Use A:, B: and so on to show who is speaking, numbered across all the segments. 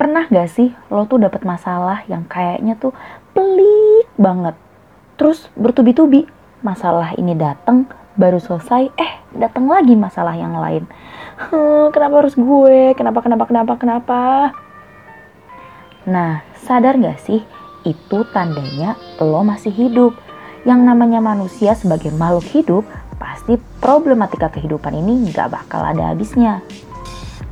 A: Pernah gak sih lo tuh dapet masalah yang kayaknya tuh pelik banget. Terus bertubi-tubi masalah ini datang baru selesai eh datang lagi masalah yang lain. Kenapa harus gue? Kenapa kenapa kenapa kenapa? Nah, sadar gak sih itu tandanya lo masih hidup. Yang namanya manusia sebagai makhluk hidup pasti problematika kehidupan ini gak bakal ada habisnya.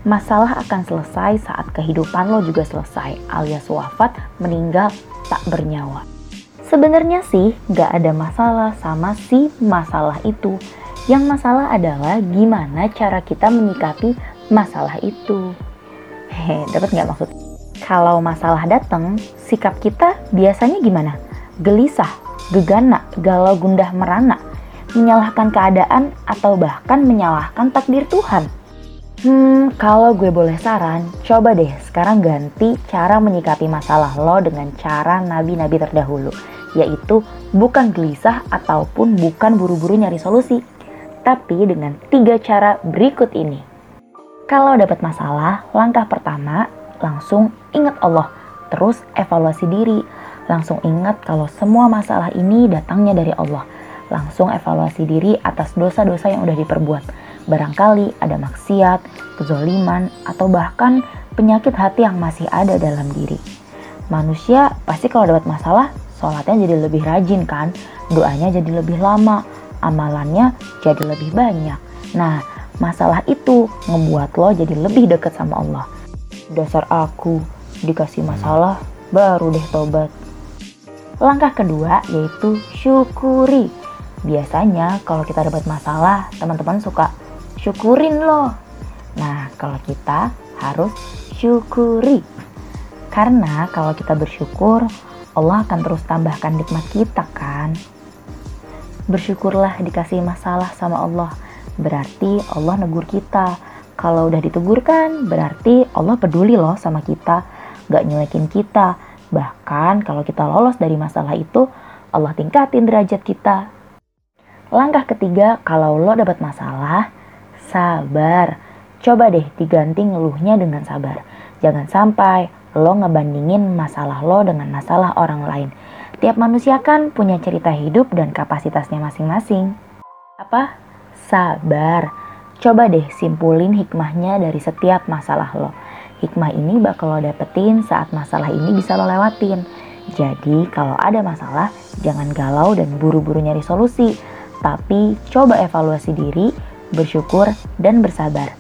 A: Masalah akan selesai saat kehidupan lo juga selesai alias wafat meninggal tak bernyawa. Sebenarnya sih gak ada masalah sama si masalah itu. Yang masalah adalah gimana cara kita menyikapi masalah itu. Hehe, dapat nggak maksud? Kalau masalah datang, sikap kita biasanya gimana? Gelisah, gegana, galau gundah merana, menyalahkan keadaan atau bahkan menyalahkan takdir Tuhan. Hmm, kalau gue boleh saran, coba deh sekarang ganti cara menyikapi masalah lo dengan cara nabi-nabi terdahulu, yaitu bukan gelisah ataupun bukan buru-buru nyari solusi, tapi dengan tiga cara berikut ini. Kalau dapat masalah, langkah pertama langsung ingat Allah, terus evaluasi diri. Langsung ingat kalau semua masalah ini datangnya dari Allah. Langsung evaluasi diri atas dosa-dosa yang udah diperbuat. Barangkali ada maksiat, kezoliman, atau bahkan penyakit hati yang masih ada dalam diri. Manusia pasti kalau dapat masalah, sholatnya jadi lebih rajin kan? Doanya jadi lebih lama, amalannya jadi lebih banyak. Nah, masalah itu ngebuat lo jadi lebih dekat sama Allah dasar aku dikasih masalah baru deh tobat. Langkah kedua yaitu syukuri. Biasanya kalau kita dapat masalah, teman-teman suka syukurin loh. Nah, kalau kita harus syukuri. Karena kalau kita bersyukur, Allah akan terus tambahkan nikmat kita kan. Bersyukurlah dikasih masalah sama Allah. Berarti Allah negur kita kalau udah ditegur kan berarti Allah peduli loh sama kita, gak nyelekin kita. Bahkan kalau kita lolos dari masalah itu, Allah tingkatin derajat kita. Langkah ketiga, kalau lo dapat masalah, sabar. Coba deh diganti ngeluhnya dengan sabar. Jangan sampai lo ngebandingin masalah lo dengan masalah orang lain. Tiap manusia kan punya cerita hidup dan kapasitasnya masing-masing. Apa? Sabar Coba deh simpulin hikmahnya dari setiap masalah lo. Hikmah ini bakal lo dapetin saat masalah ini bisa lo lewatin. Jadi kalau ada masalah, jangan galau dan buru-buru nyari solusi. Tapi coba evaluasi diri, bersyukur, dan bersabar.